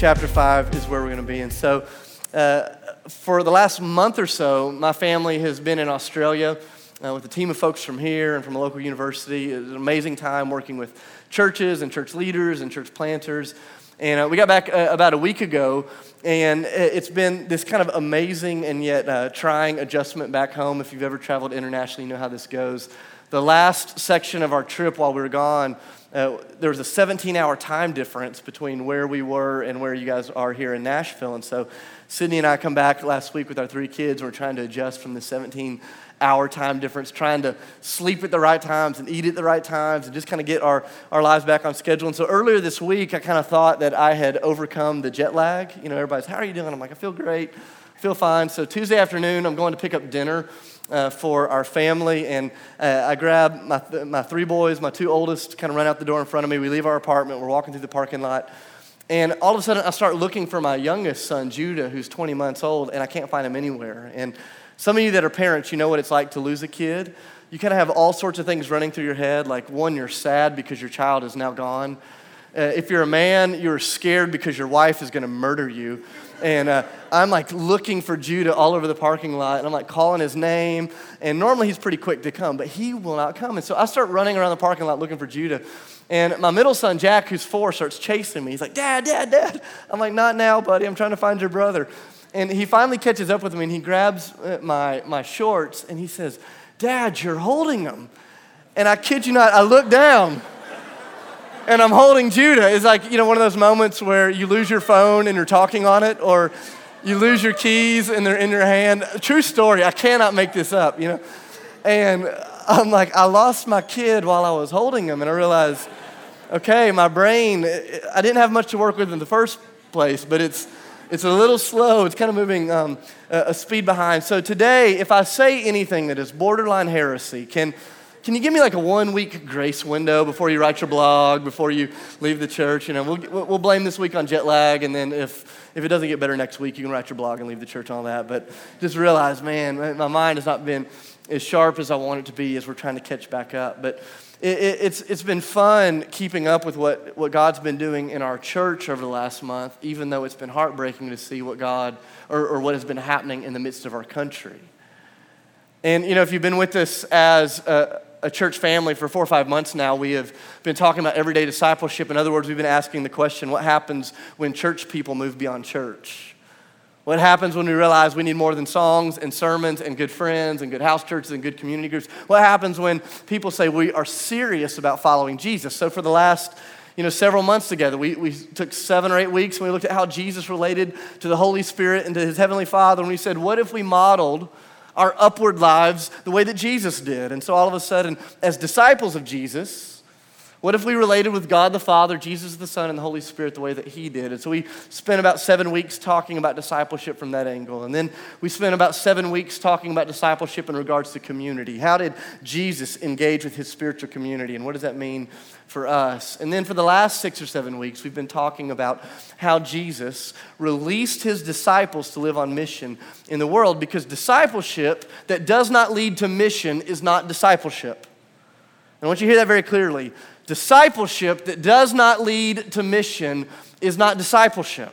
chapter 5 is where we're going to be. And so, uh, for the last month or so, my family has been in Australia uh, with a team of folks from here and from a local university. It was an amazing time working with churches and church leaders and church planters. And uh, we got back uh, about a week ago, and it's been this kind of amazing and yet uh, trying adjustment back home. If you've ever traveled internationally, you know how this goes. The last section of our trip while we were gone, uh, there was a 17 hour time difference between where we were and where you guys are here in Nashville. And so Sydney and I come back last week with our three kids, we're trying to adjust from the 17 hour time difference, trying to sleep at the right times and eat at the right times and just kind of get our, our lives back on schedule. And so earlier this week, I kind of thought that I had overcome the jet lag. You know, everybody's, how are you doing? I'm like, I feel great, feel fine. So Tuesday afternoon, I'm going to pick up dinner. Uh, for our family. And uh, I grab my, th- my three boys, my two oldest, kind of run out the door in front of me. We leave our apartment, we're walking through the parking lot. And all of a sudden, I start looking for my youngest son, Judah, who's 20 months old, and I can't find him anywhere. And some of you that are parents, you know what it's like to lose a kid. You kind of have all sorts of things running through your head. Like, one, you're sad because your child is now gone. Uh, if you're a man, you're scared because your wife is going to murder you. And uh, I'm like looking for Judah all over the parking lot, and I'm like calling his name. And normally he's pretty quick to come, but he will not come. And so I start running around the parking lot looking for Judah. And my middle son, Jack, who's four, starts chasing me. He's like, Dad, Dad, Dad. I'm like, Not now, buddy. I'm trying to find your brother. And he finally catches up with me and he grabs uh, my, my shorts and he says, Dad, you're holding them. And I kid you not, I look down and I'm holding Judah. It's like, you know, one of those moments where you lose your phone and you're talking on it, or you lose your keys and they're in your hand. True story, I cannot make this up, you know. And I'm like, I lost my kid while I was holding him, and I realized, okay, my brain, I didn't have much to work with in the first place, but it's it's a little slow. It's kind of moving um, a, a speed behind. So today, if I say anything that is borderline heresy, can, can you give me like a one week grace window before you write your blog, before you leave the church? You know, we'll, we'll blame this week on jet lag, and then if, if it doesn't get better next week, you can write your blog and leave the church and all that. But just realize, man, my mind has not been as sharp as I want it to be as we're trying to catch back up. But it, it, it's, it's been fun keeping up with what, what God's been doing in our church over the last month, even though it's been heartbreaking to see what God or, or what has been happening in the midst of our country. And, you know, if you've been with us as a, a church family for four or five months now, we have been talking about everyday discipleship. In other words, we've been asking the question what happens when church people move beyond church? What happens when we realize we need more than songs and sermons and good friends and good house churches and good community groups? What happens when people say we are serious about following Jesus? So, for the last you know, several months together, we, we took seven or eight weeks and we looked at how Jesus related to the Holy Spirit and to his Heavenly Father. And we said, what if we modeled our upward lives the way that Jesus did? And so, all of a sudden, as disciples of Jesus, what if we related with God the Father, Jesus the Son, and the Holy Spirit the way that He did? And so we spent about seven weeks talking about discipleship from that angle. And then we spent about seven weeks talking about discipleship in regards to community. How did Jesus engage with His spiritual community? And what does that mean for us? And then for the last six or seven weeks, we've been talking about how Jesus released His disciples to live on mission in the world because discipleship that does not lead to mission is not discipleship. And I want you to hear that very clearly. Discipleship that does not lead to mission is not discipleship.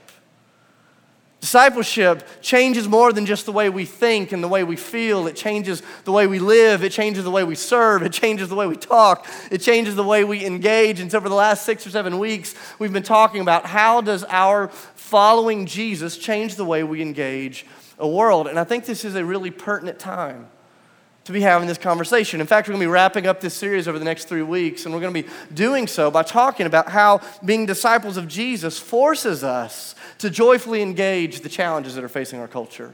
Discipleship changes more than just the way we think and the way we feel. It changes the way we live. It changes the way we serve. It changes the way we talk. It changes the way we engage. And so, for the last six or seven weeks, we've been talking about how does our following Jesus change the way we engage a world. And I think this is a really pertinent time to be having this conversation. In fact, we're going to be wrapping up this series over the next three weeks, and we're going to be doing so by talking about how being disciples of Jesus forces us to joyfully engage the challenges that are facing our culture.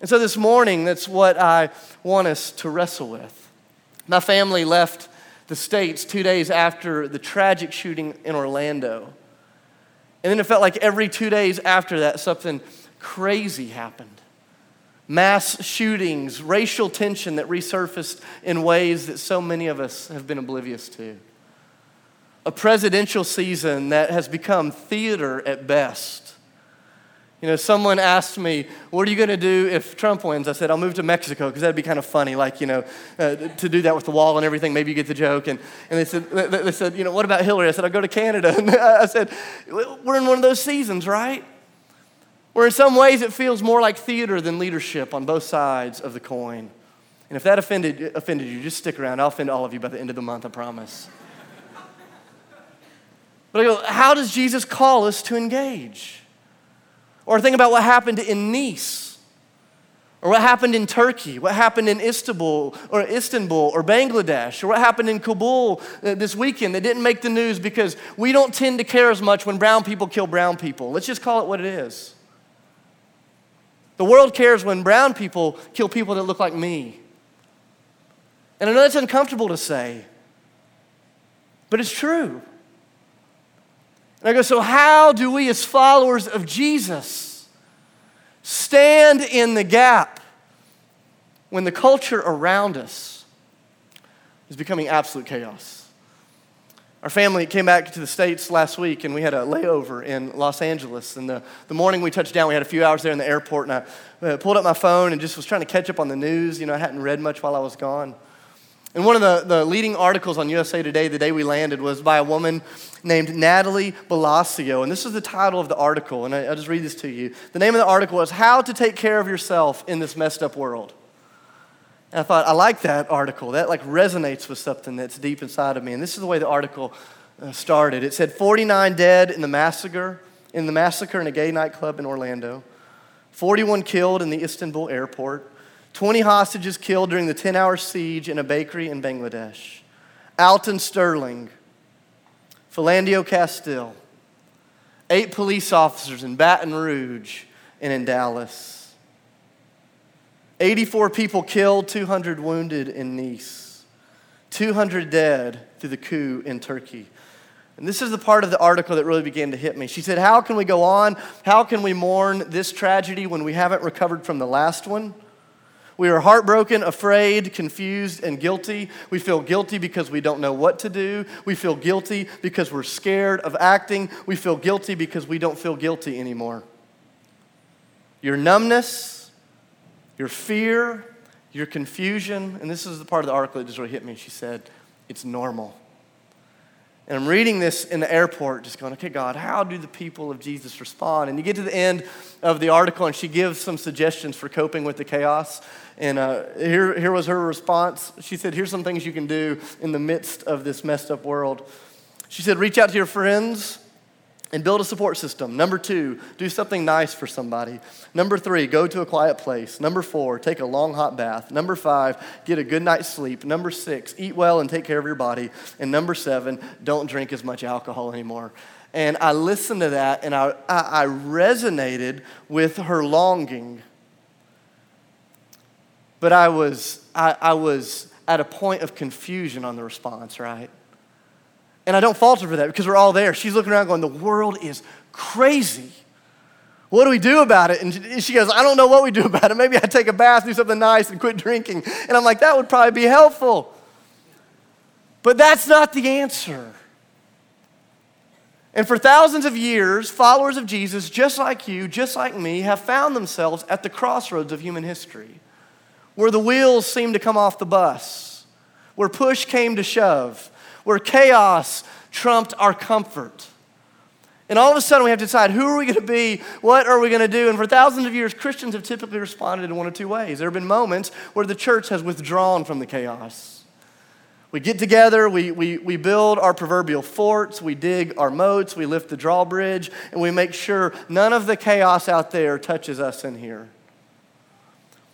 And so this morning, that's what I want us to wrestle with. My family left the States two days after the tragic shooting in Orlando. And then it felt like every two days after that, something crazy happened mass shootings, racial tension that resurfaced in ways that so many of us have been oblivious to. A presidential season that has become theater at best. You know, someone asked me, What are you going to do if Trump wins? I said, I'll move to Mexico because that'd be kind of funny, like, you know, uh, to do that with the wall and everything. Maybe you get the joke. And, and they, said, they said, You know, what about Hillary? I said, I'll go to Canada. And I said, We're in one of those seasons, right? Where in some ways it feels more like theater than leadership on both sides of the coin. And if that offended, offended you, just stick around. I'll offend all of you by the end of the month, I promise. But I go, How does Jesus call us to engage? Or think about what happened in Nice, or what happened in Turkey, what happened in Istanbul or Istanbul or Bangladesh, or what happened in Kabul uh, this weekend that didn't make the news because we don't tend to care as much when brown people kill brown people. Let's just call it what it is. The world cares when brown people kill people that look like me. And I know that's uncomfortable to say, but it's true. And I go, so how do we, as followers of Jesus, stand in the gap when the culture around us is becoming absolute chaos? Our family came back to the States last week and we had a layover in Los Angeles. And the, the morning we touched down, we had a few hours there in the airport. And I uh, pulled up my phone and just was trying to catch up on the news. You know, I hadn't read much while I was gone. And one of the, the leading articles on USA Today the day we landed was by a woman named Natalie DiBlasio. And this is the title of the article, and I, will just read this to you. The name of the article was How to Take Care of Yourself in This Messed Up World. And I thought, I like that article. That like resonates with something that's deep inside of me. And this is the way the article uh, started. It said 49 dead in the massacre, in the massacre in a gay nightclub in Orlando, 41 killed in the Istanbul airport. 20 hostages killed during the 10 hour siege in a bakery in Bangladesh. Alton Sterling, Philando Castile, eight police officers in Baton Rouge and in Dallas. 84 people killed, 200 wounded in Nice, 200 dead through the coup in Turkey. And this is the part of the article that really began to hit me. She said, How can we go on? How can we mourn this tragedy when we haven't recovered from the last one? We are heartbroken, afraid, confused, and guilty. We feel guilty because we don't know what to do. We feel guilty because we're scared of acting. We feel guilty because we don't feel guilty anymore. Your numbness, your fear, your confusion, and this is the part of the article that just really hit me. She said, It's normal. And I'm reading this in the airport, just going, okay, God, how do the people of Jesus respond? And you get to the end of the article, and she gives some suggestions for coping with the chaos. And uh, here, here was her response. She said, Here's some things you can do in the midst of this messed up world. She said, Reach out to your friends and build a support system. Number two, do something nice for somebody. Number three, go to a quiet place. Number four, take a long hot bath. Number five, get a good night's sleep. Number six, eat well and take care of your body. And number seven, don't drink as much alcohol anymore. And I listened to that and I, I, resonated with her longing. But I was, I, I was at a point of confusion on the response, right? And I don't fault her for that because we're all there. She's looking around going, The world is crazy. What do we do about it? And she goes, I don't know what we do about it. Maybe I take a bath, do something nice, and quit drinking. And I'm like, That would probably be helpful. But that's not the answer. And for thousands of years, followers of Jesus, just like you, just like me, have found themselves at the crossroads of human history, where the wheels seem to come off the bus, where push came to shove, where chaos trumped our comfort. And all of a sudden, we have to decide who are we going to be? What are we going to do? And for thousands of years, Christians have typically responded in one of two ways. There have been moments where the church has withdrawn from the chaos. We get together, we, we, we build our proverbial forts, we dig our moats, we lift the drawbridge, and we make sure none of the chaos out there touches us in here.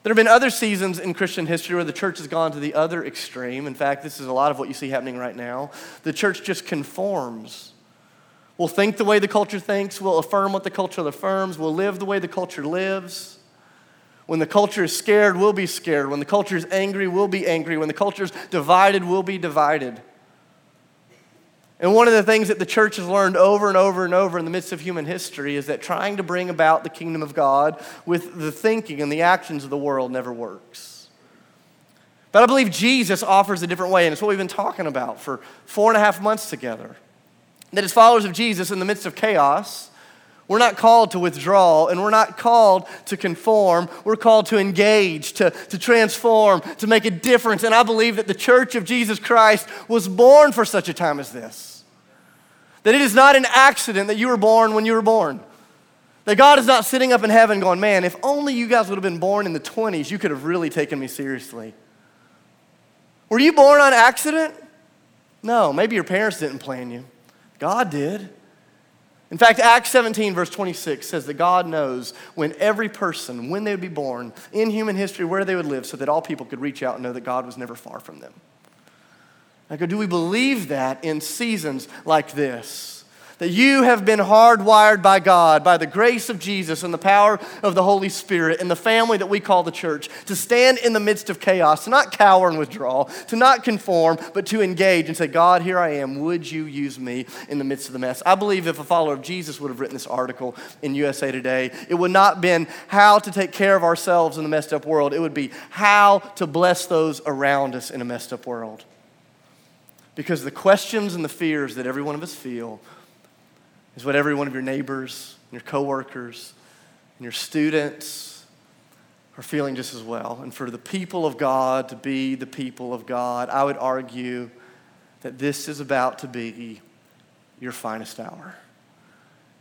There have been other seasons in Christian history where the church has gone to the other extreme. In fact, this is a lot of what you see happening right now. The church just conforms. We'll think the way the culture thinks, we'll affirm what the culture affirms, we'll live the way the culture lives. When the culture is scared, we'll be scared. When the culture is angry, we'll be angry. When the culture is divided, we'll be divided. And one of the things that the church has learned over and over and over in the midst of human history is that trying to bring about the kingdom of God with the thinking and the actions of the world never works. But I believe Jesus offers a different way, and it's what we've been talking about for four and a half months together. That as followers of Jesus, in the midst of chaos, We're not called to withdraw and we're not called to conform. We're called to engage, to, to transform, to make a difference. And I believe that the church of Jesus Christ was born for such a time as this. That it is not an accident that you were born when you were born. That God is not sitting up in heaven going, man, if only you guys would have been born in the 20s, you could have really taken me seriously. Were you born on accident? No, maybe your parents didn't plan you. God did. In fact, Acts 17, verse 26 says that God knows when every person, when they would be born, in human history, where they would live, so that all people could reach out and know that God was never far from them. Now, do we believe that in seasons like this? that you have been hardwired by God, by the grace of Jesus and the power of the Holy Spirit and the family that we call the church, to stand in the midst of chaos, to not cower and withdraw, to not conform, but to engage and say, God, here I am. Would you use me in the midst of the mess? I believe if a follower of Jesus would have written this article in USA Today, it would not have been how to take care of ourselves in the messed up world. It would be how to bless those around us in a messed up world. Because the questions and the fears that every one of us feel is what every one of your neighbors, and your coworkers, and your students are feeling just as well. And for the people of God to be the people of God, I would argue that this is about to be your finest hour.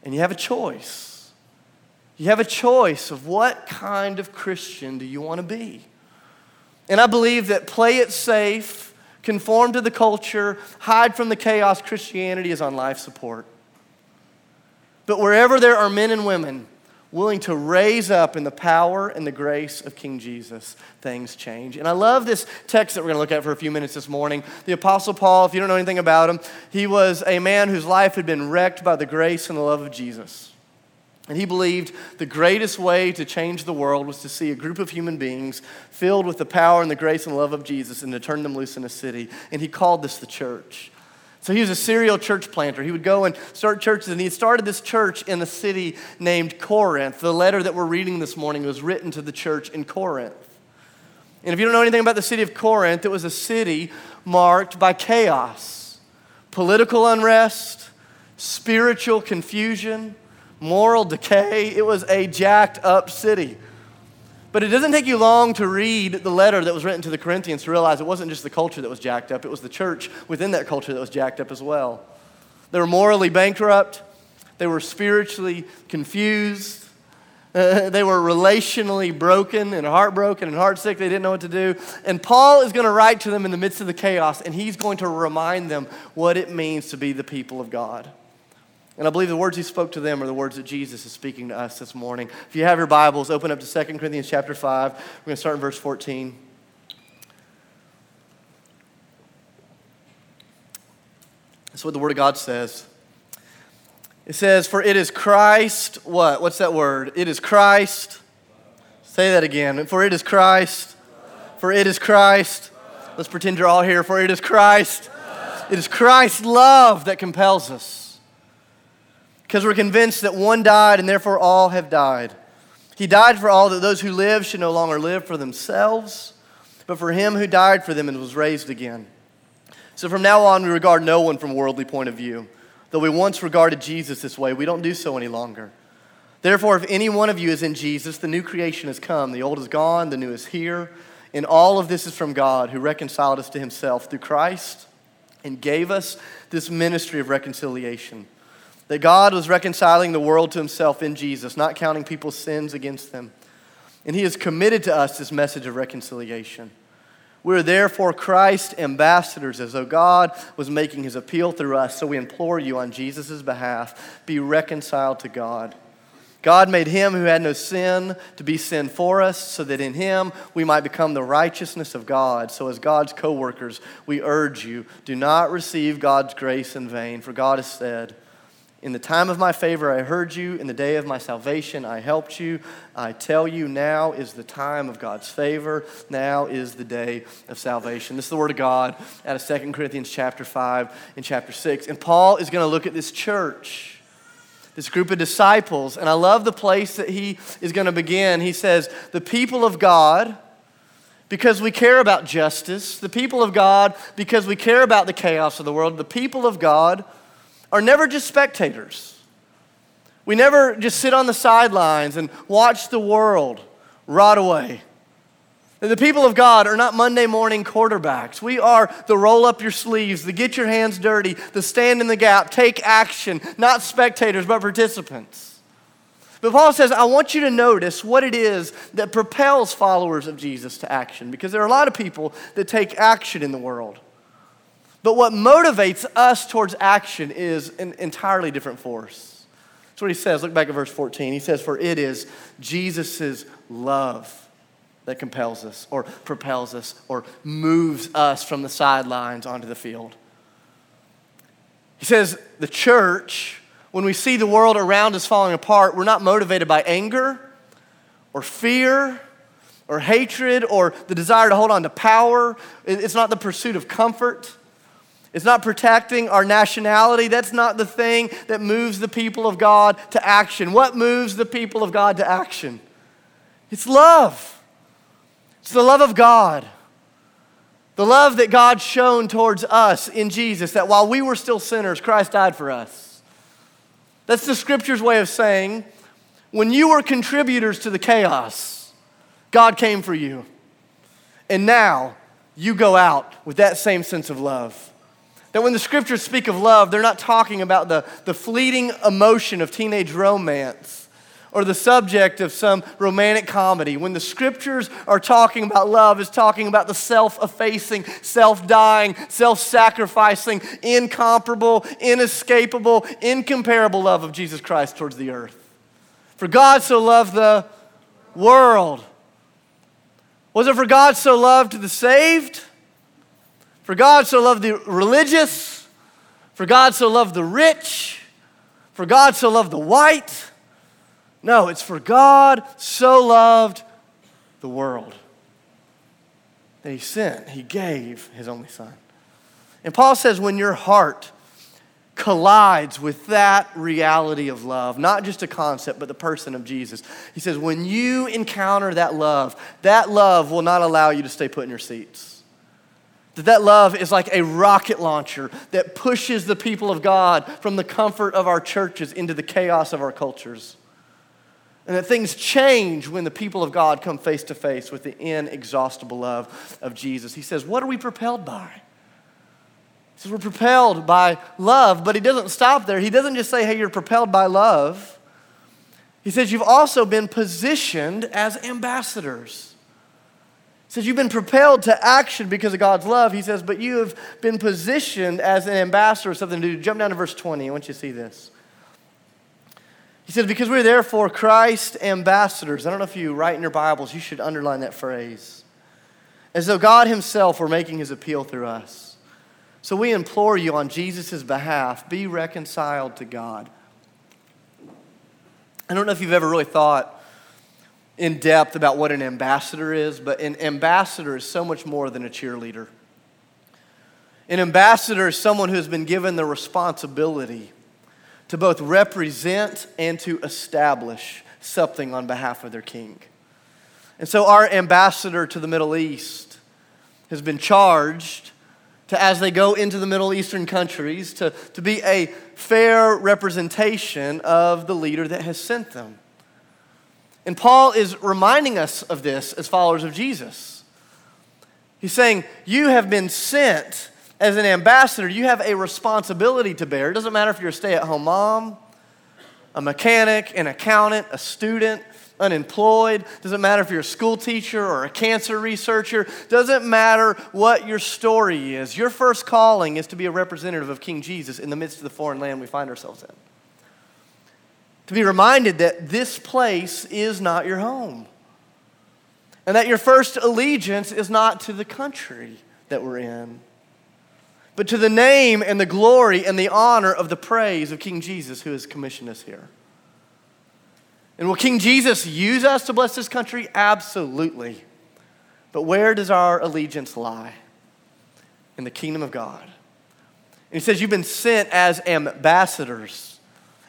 And you have a choice. You have a choice of what kind of Christian do you want to be? And I believe that play it safe, conform to the culture, hide from the chaos Christianity is on life support. But wherever there are men and women willing to raise up in the power and the grace of King Jesus, things change. And I love this text that we're going to look at for a few minutes this morning. The Apostle Paul, if you don't know anything about him, he was a man whose life had been wrecked by the grace and the love of Jesus. And he believed the greatest way to change the world was to see a group of human beings filled with the power and the grace and love of Jesus and to turn them loose in a city. And he called this the church. So he was a serial church planter. He would go and start churches, and he started this church in a city named Corinth. The letter that we're reading this morning was written to the church in Corinth. And if you don't know anything about the city of Corinth, it was a city marked by chaos, political unrest, spiritual confusion, moral decay. It was a jacked up city. But it doesn't take you long to read the letter that was written to the Corinthians to realize it wasn't just the culture that was jacked up, it was the church within that culture that was jacked up as well. They were morally bankrupt, they were spiritually confused, uh, they were relationally broken and heartbroken and heartsick. They didn't know what to do. And Paul is going to write to them in the midst of the chaos, and he's going to remind them what it means to be the people of God. And I believe the words he spoke to them are the words that Jesus is speaking to us this morning. If you have your Bibles, open up to 2 Corinthians chapter 5. We're going to start in verse 14. That's what the Word of God says. It says, For it is Christ, what? What's that word? It is Christ. Say that again. For it is Christ. For it is Christ. Let's pretend you're all here. For it is Christ. It is Christ's love that compels us because we're convinced that one died and therefore all have died. He died for all that those who live should no longer live for themselves, but for him who died for them and was raised again. So from now on, we regard no one from a worldly point of view. Though we once regarded Jesus this way, we don't do so any longer. Therefore, if any one of you is in Jesus, the new creation has come. The old is gone, the new is here. And all of this is from God, who reconciled us to himself through Christ and gave us this ministry of reconciliation that God was reconciling the world to himself in Jesus, not counting people's sins against them. And he has committed to us this message of reconciliation. We are therefore Christ's ambassadors, as though God was making his appeal through us. So we implore you on Jesus' behalf be reconciled to God. God made him who had no sin to be sin for us, so that in him we might become the righteousness of God. So, as God's co workers, we urge you do not receive God's grace in vain, for God has said, in the time of my favor, I heard you. In the day of my salvation, I helped you. I tell you, now is the time of God's favor. Now is the day of salvation. This is the word of God out of 2 Corinthians chapter 5 and chapter 6. And Paul is going to look at this church, this group of disciples. And I love the place that he is going to begin. He says, The people of God because we care about justice, the people of God, because we care about the chaos of the world, the people of God are never just spectators. We never just sit on the sidelines and watch the world rot away. The people of God are not Monday morning quarterbacks. We are the roll up your sleeves, the get your hands dirty, the stand in the gap, take action, not spectators, but participants. But Paul says, I want you to notice what it is that propels followers of Jesus to action, because there are a lot of people that take action in the world. But what motivates us towards action is an entirely different force. That's what he says. Look back at verse 14. He says, For it is Jesus' love that compels us or propels us or moves us from the sidelines onto the field. He says, the church, when we see the world around us falling apart, we're not motivated by anger or fear or hatred or the desire to hold on to power. It's not the pursuit of comfort. It's not protecting our nationality. That's not the thing that moves the people of God to action. What moves the people of God to action? It's love. It's the love of God. The love that God shown towards us in Jesus, that while we were still sinners, Christ died for us. That's the scripture's way of saying when you were contributors to the chaos, God came for you. And now you go out with that same sense of love. That when the scriptures speak of love, they're not talking about the, the fleeting emotion of teenage romance or the subject of some romantic comedy. When the scriptures are talking about love, is talking about the self effacing, self dying, self sacrificing, incomparable, inescapable, incomparable love of Jesus Christ towards the earth. For God so loved the world. Was it for God so loved the saved? For God so loved the religious? For God so loved the rich? For God so loved the white? No, it's for God so loved the world that he sent, he gave his only son. And Paul says, when your heart collides with that reality of love, not just a concept, but the person of Jesus, he says, when you encounter that love, that love will not allow you to stay put in your seats. That that love is like a rocket launcher that pushes the people of God from the comfort of our churches into the chaos of our cultures. And that things change when the people of God come face to face with the inexhaustible love of Jesus. He says, What are we propelled by? He says, We're propelled by love, but he doesn't stop there. He doesn't just say, Hey, you're propelled by love. He says, You've also been positioned as ambassadors. Says, You've been propelled to action because of God's love. He says, But you have been positioned as an ambassador, or something to do. Jump down to verse 20. I want you to see this. He says, Because we're therefore Christ ambassadors. I don't know if you write in your Bibles, you should underline that phrase. As though God Himself were making His appeal through us. So we implore you on Jesus' behalf be reconciled to God. I don't know if you've ever really thought in depth about what an ambassador is, but an ambassador is so much more than a cheerleader. An ambassador is someone who has been given the responsibility to both represent and to establish something on behalf of their king. And so, our ambassador to the Middle East has been charged to, as they go into the Middle Eastern countries, to, to be a fair representation of the leader that has sent them. And Paul is reminding us of this as followers of Jesus. He's saying, You have been sent as an ambassador, you have a responsibility to bear. It doesn't matter if you're a stay at home mom, a mechanic, an accountant, a student, unemployed. Doesn't matter if you're a school teacher or a cancer researcher. Doesn't matter what your story is. Your first calling is to be a representative of King Jesus in the midst of the foreign land we find ourselves in. To be reminded that this place is not your home. And that your first allegiance is not to the country that we're in but to the name and the glory and the honor of the praise of King Jesus who has commissioned us here. And will King Jesus use us to bless this country? Absolutely. But where does our allegiance lie? In the kingdom of God. And he says, You've been sent as ambassadors,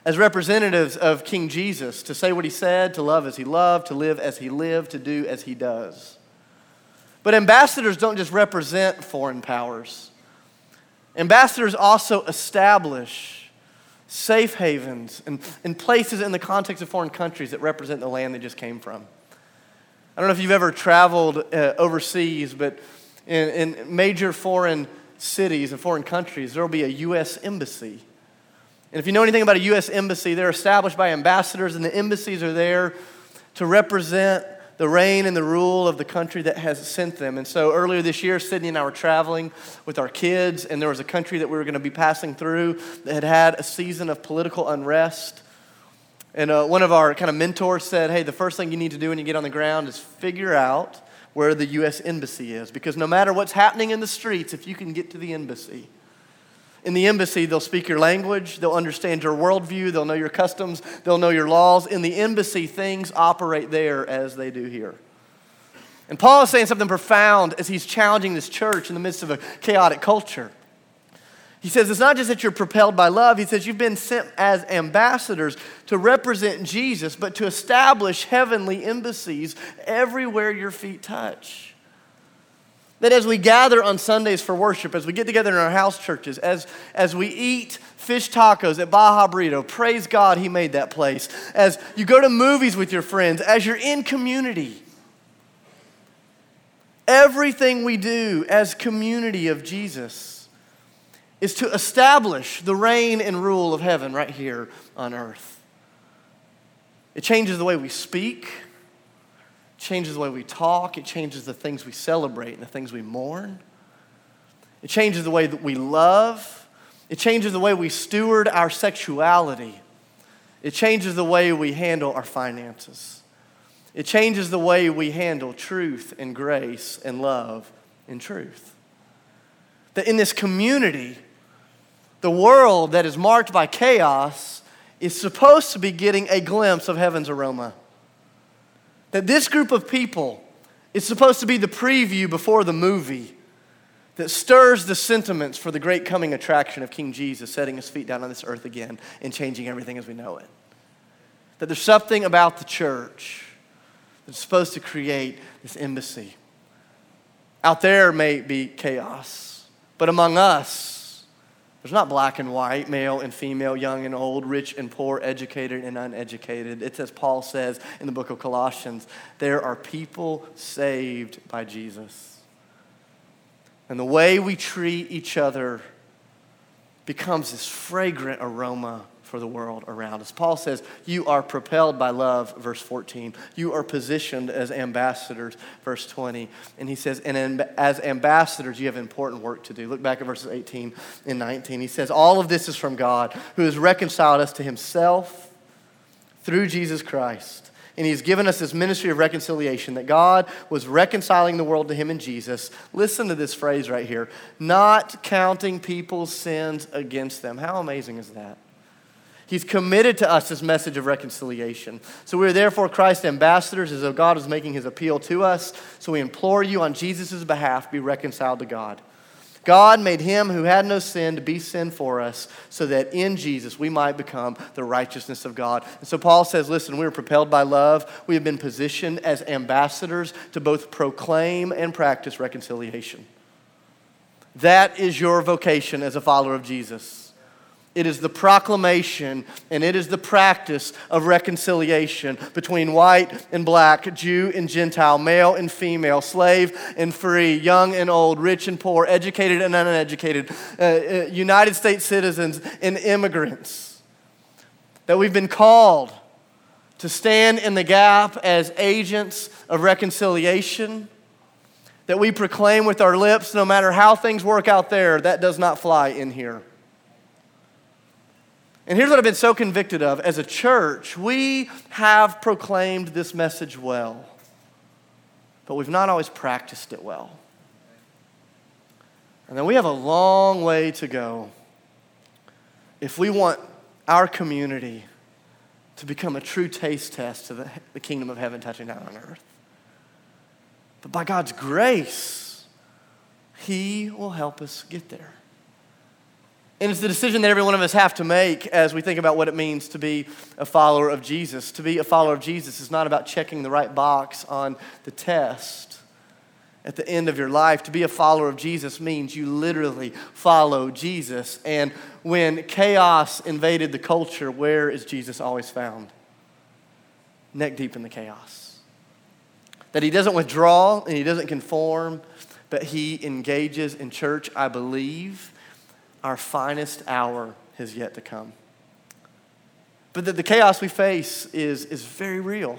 as representatives of King Jesus, to say what he said, to love as he loved, to live as he lived, to do as he does. But ambassadors don't just represent foreign powers. Ambassadors also establish safe havens, and, and places in the context of foreign countries that represent the land they just came from. I don't know if you've ever traveled uh, overseas, but in, in major foreign cities and foreign countries, there will be a U.S. embassy. And if you know anything about a U.S. embassy, they're established by ambassadors, and the embassies are there to represent the reign and the rule of the country that has sent them. And so earlier this year, Sydney and I were traveling with our kids, and there was a country that we were going to be passing through that had had a season of political unrest. And uh, one of our kind of mentors said, Hey, the first thing you need to do when you get on the ground is figure out where the U.S. Embassy is. Because no matter what's happening in the streets, if you can get to the embassy, in the embassy, they'll speak your language, they'll understand your worldview, they'll know your customs, they'll know your laws. In the embassy, things operate there as they do here. And Paul is saying something profound as he's challenging this church in the midst of a chaotic culture. He says it's not just that you're propelled by love, he says you've been sent as ambassadors to represent Jesus, but to establish heavenly embassies everywhere your feet touch. That as we gather on Sundays for worship, as we get together in our house churches, as, as we eat fish tacos at Baja Burrito, praise God He made that place. As you go to movies with your friends, as you're in community, everything we do as community of Jesus is to establish the reign and rule of heaven right here on earth. It changes the way we speak changes the way we talk, it changes the things we celebrate and the things we mourn. It changes the way that we love. It changes the way we steward our sexuality. It changes the way we handle our finances. It changes the way we handle truth and grace and love and truth. That in this community, the world that is marked by chaos is supposed to be getting a glimpse of heaven's aroma that this group of people is supposed to be the preview before the movie that stirs the sentiments for the great coming attraction of King Jesus setting his feet down on this earth again and changing everything as we know it. That there's something about the church that's supposed to create this embassy. Out there may be chaos, but among us, there's not black and white, male and female, young and old, rich and poor, educated and uneducated. It's as Paul says in the book of Colossians there are people saved by Jesus. And the way we treat each other becomes this fragrant aroma for the world around us. Paul says, You are propelled by love, verse 14. You are positioned as ambassadors, verse 20. And he says, And as ambassadors, you have important work to do. Look back at verses 18 and 19. He says, All of this is from God, who has reconciled us to himself through Jesus Christ. And he's given us this ministry of reconciliation that God was reconciling the world to him in Jesus. Listen to this phrase right here not counting people's sins against them. How amazing is that? He's committed to us this message of reconciliation. So we are therefore Christ's ambassadors as though God is making his appeal to us. So we implore you on Jesus' behalf, be reconciled to God. God made him who had no sin to be sin for us so that in Jesus we might become the righteousness of God. And so Paul says, listen, we are propelled by love. We have been positioned as ambassadors to both proclaim and practice reconciliation. That is your vocation as a follower of Jesus. It is the proclamation and it is the practice of reconciliation between white and black, Jew and Gentile, male and female, slave and free, young and old, rich and poor, educated and uneducated, uh, uh, United States citizens and immigrants. That we've been called to stand in the gap as agents of reconciliation. That we proclaim with our lips, no matter how things work out there, that does not fly in here. And here's what I've been so convicted of as a church we have proclaimed this message well, but we've not always practiced it well. And then we have a long way to go if we want our community to become a true taste test to the, the kingdom of heaven touching down on earth. But by God's grace, He will help us get there. And it's the decision that every one of us have to make as we think about what it means to be a follower of Jesus. To be a follower of Jesus is not about checking the right box on the test. at the end of your life. To be a follower of Jesus means you literally follow Jesus. And when chaos invaded the culture, where is Jesus always found? Neck deep in the chaos. That he doesn't withdraw and he doesn't conform, but he engages in church. I believe our finest hour has yet to come. But the, the chaos we face is, is very real.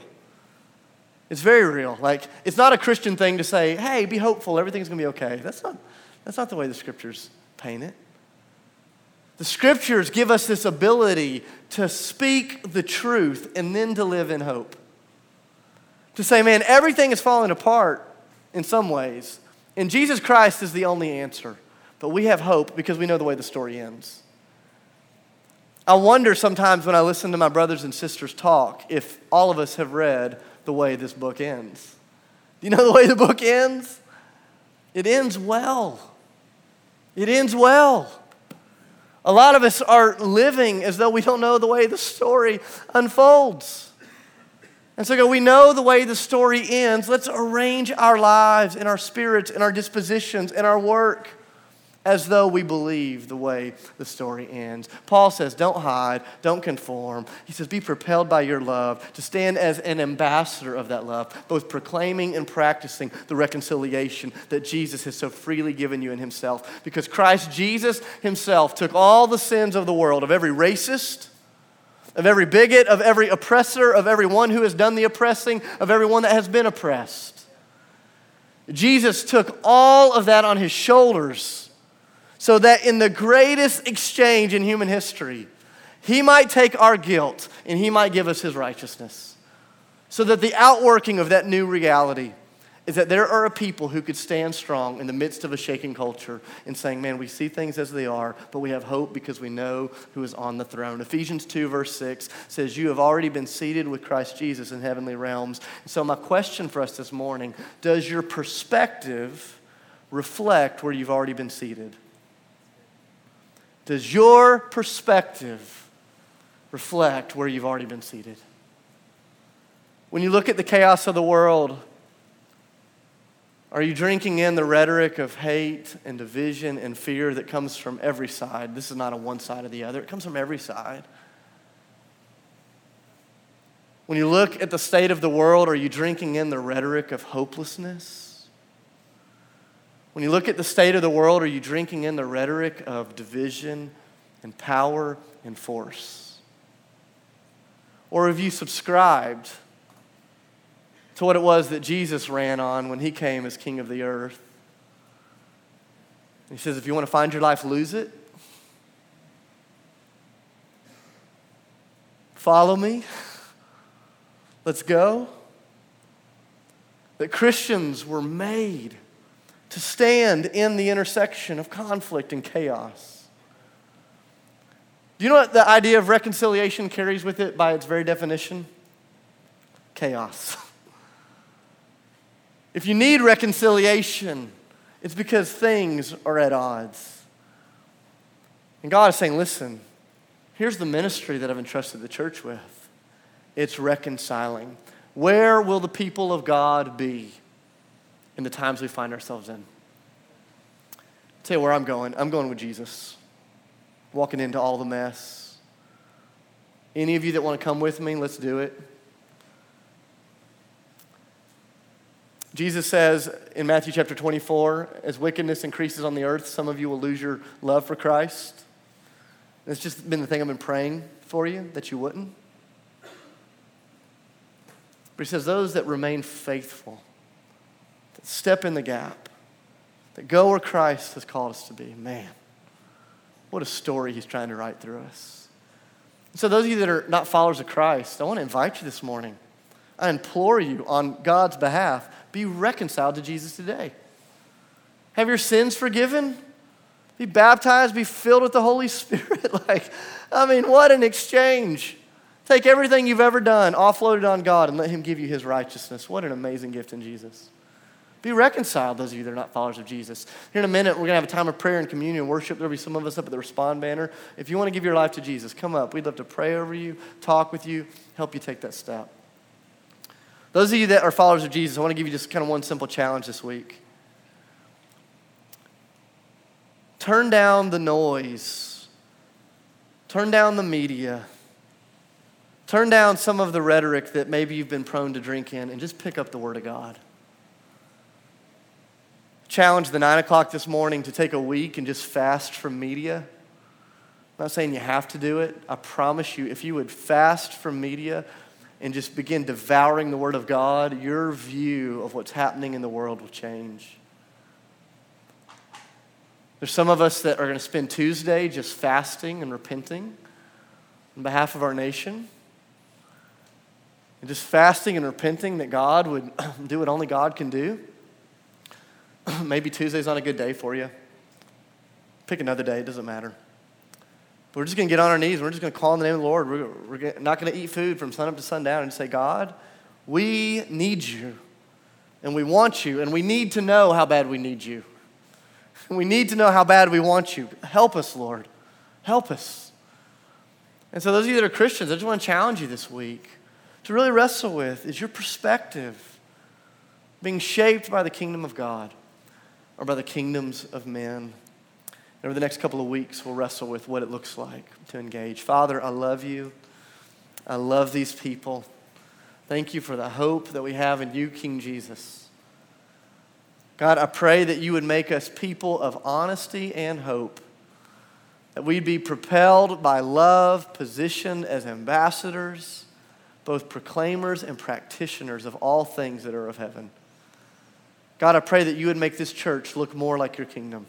It's very real. Like, it's not a Christian thing to say, hey, be hopeful, everything's gonna be okay. That's not, that's not the way the scriptures paint it. The scriptures give us this ability to speak the truth and then to live in hope. To say, man, everything is falling apart in some ways, and Jesus Christ is the only answer. But we have hope because we know the way the story ends. I wonder sometimes when I listen to my brothers and sisters talk if all of us have read the way this book ends. Do you know the way the book ends? It ends well. It ends well. A lot of us are living as though we don't know the way the story unfolds. And so we know the way the story ends. Let's arrange our lives and our spirits and our dispositions and our work as though we believe the way the story ends. Paul says, Don't hide, don't conform. He says, Be propelled by your love to stand as an ambassador of that love, both proclaiming and practicing the reconciliation that Jesus has so freely given you in himself. Because Christ Jesus himself took all the sins of the world, of every racist, of every bigot, of every oppressor, of everyone who has done the oppressing, of everyone that has been oppressed. Jesus took all of that on his shoulders so that in the greatest exchange in human history, he might take our guilt and he might give us his righteousness. So that the outworking of that new reality is that there are a people who could stand strong in the midst of a shaking culture and saying, Man, we see things as they are, but we have hope because we know who is on the throne. Ephesians 2, verse 6 says, You have already been seated with Christ Jesus in heavenly realms. So, my question for us this morning does your perspective reflect where you've already been seated? Does your perspective reflect where you've already been seated? When you look at the chaos of the world, are you drinking in the rhetoric of hate and division and fear that comes from every side? This is not a one side or the other, it comes from every side. When you look at the state of the world, are you drinking in the rhetoric of hopelessness? When you look at the state of the world, are you drinking in the rhetoric of division and power and force? Or have you subscribed to what it was that Jesus ran on when he came as king of the earth? He says, if you want to find your life, lose it. Follow me. Let's go. That Christians were made to stand in the intersection of conflict and chaos. Do you know what the idea of reconciliation carries with it by its very definition? Chaos. If you need reconciliation, it's because things are at odds. And God is saying, listen, here's the ministry that I've entrusted the church with it's reconciling. Where will the people of God be? In the times we find ourselves in. I'll tell you where I'm going. I'm going with Jesus, walking into all the mess. Any of you that want to come with me, let's do it. Jesus says in Matthew chapter 24, as wickedness increases on the earth, some of you will lose your love for Christ. It's just been the thing I've been praying for you, that you wouldn't. But he says, those that remain faithful, step in the gap, that go where Christ has called us to be. Man, what a story he's trying to write through us. So, those of you that are not followers of Christ, I want to invite you this morning. I implore you on God's behalf, be reconciled to Jesus today. Have your sins forgiven. Be baptized, be filled with the Holy Spirit. like, I mean, what an exchange. Take everything you've ever done, offload it on God, and let Him give you His righteousness. What an amazing gift in Jesus. Be reconciled, those of you that are not followers of Jesus. Here in a minute, we're going to have a time of prayer and communion worship. There'll be some of us up at the Respond banner. If you want to give your life to Jesus, come up. We'd love to pray over you, talk with you, help you take that step. Those of you that are followers of Jesus, I want to give you just kind of one simple challenge this week. Turn down the noise, turn down the media, turn down some of the rhetoric that maybe you've been prone to drink in, and just pick up the Word of God. Challenge the nine o'clock this morning to take a week and just fast from media. I'm not saying you have to do it. I promise you, if you would fast from media and just begin devouring the Word of God, your view of what's happening in the world will change. There's some of us that are going to spend Tuesday just fasting and repenting on behalf of our nation. And just fasting and repenting that God would do what only God can do. Maybe Tuesday's not a good day for you. Pick another day, it doesn't matter. But we're just going to get on our knees. We're just going to call on the name of the Lord. We're, we're not going to eat food from sun up to sundown and say, God, we need you. And we want you. And we need to know how bad we need you. We need to know how bad we want you. Help us, Lord. Help us. And so, those of you that are Christians, I just want to challenge you this week to really wrestle with is your perspective being shaped by the kingdom of God or by the kingdoms of men? And over the next couple of weeks, we'll wrestle with what it looks like to engage. Father, I love you. I love these people. Thank you for the hope that we have in you, King Jesus. God, I pray that you would make us people of honesty and hope, that we'd be propelled by love, positioned as ambassadors, both proclaimers and practitioners of all things that are of heaven. God, I pray that you would make this church look more like your kingdom.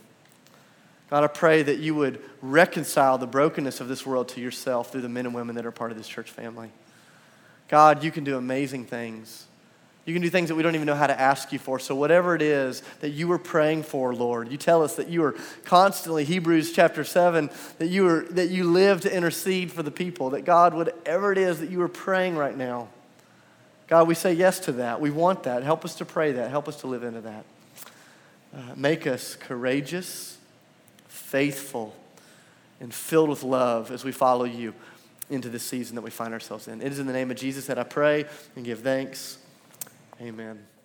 God, I pray that you would reconcile the brokenness of this world to yourself through the men and women that are part of this church family. God, you can do amazing things. You can do things that we don't even know how to ask you for. So, whatever it is that you were praying for, Lord, you tell us that you are constantly, Hebrews chapter 7, that you, are, that you live to intercede for the people. That God, whatever it is that you are praying right now, God, we say yes to that. We want that. Help us to pray that. Help us to live into that. Uh, make us courageous, faithful, and filled with love as we follow you into this season that we find ourselves in. It is in the name of Jesus that I pray and give thanks. Amen.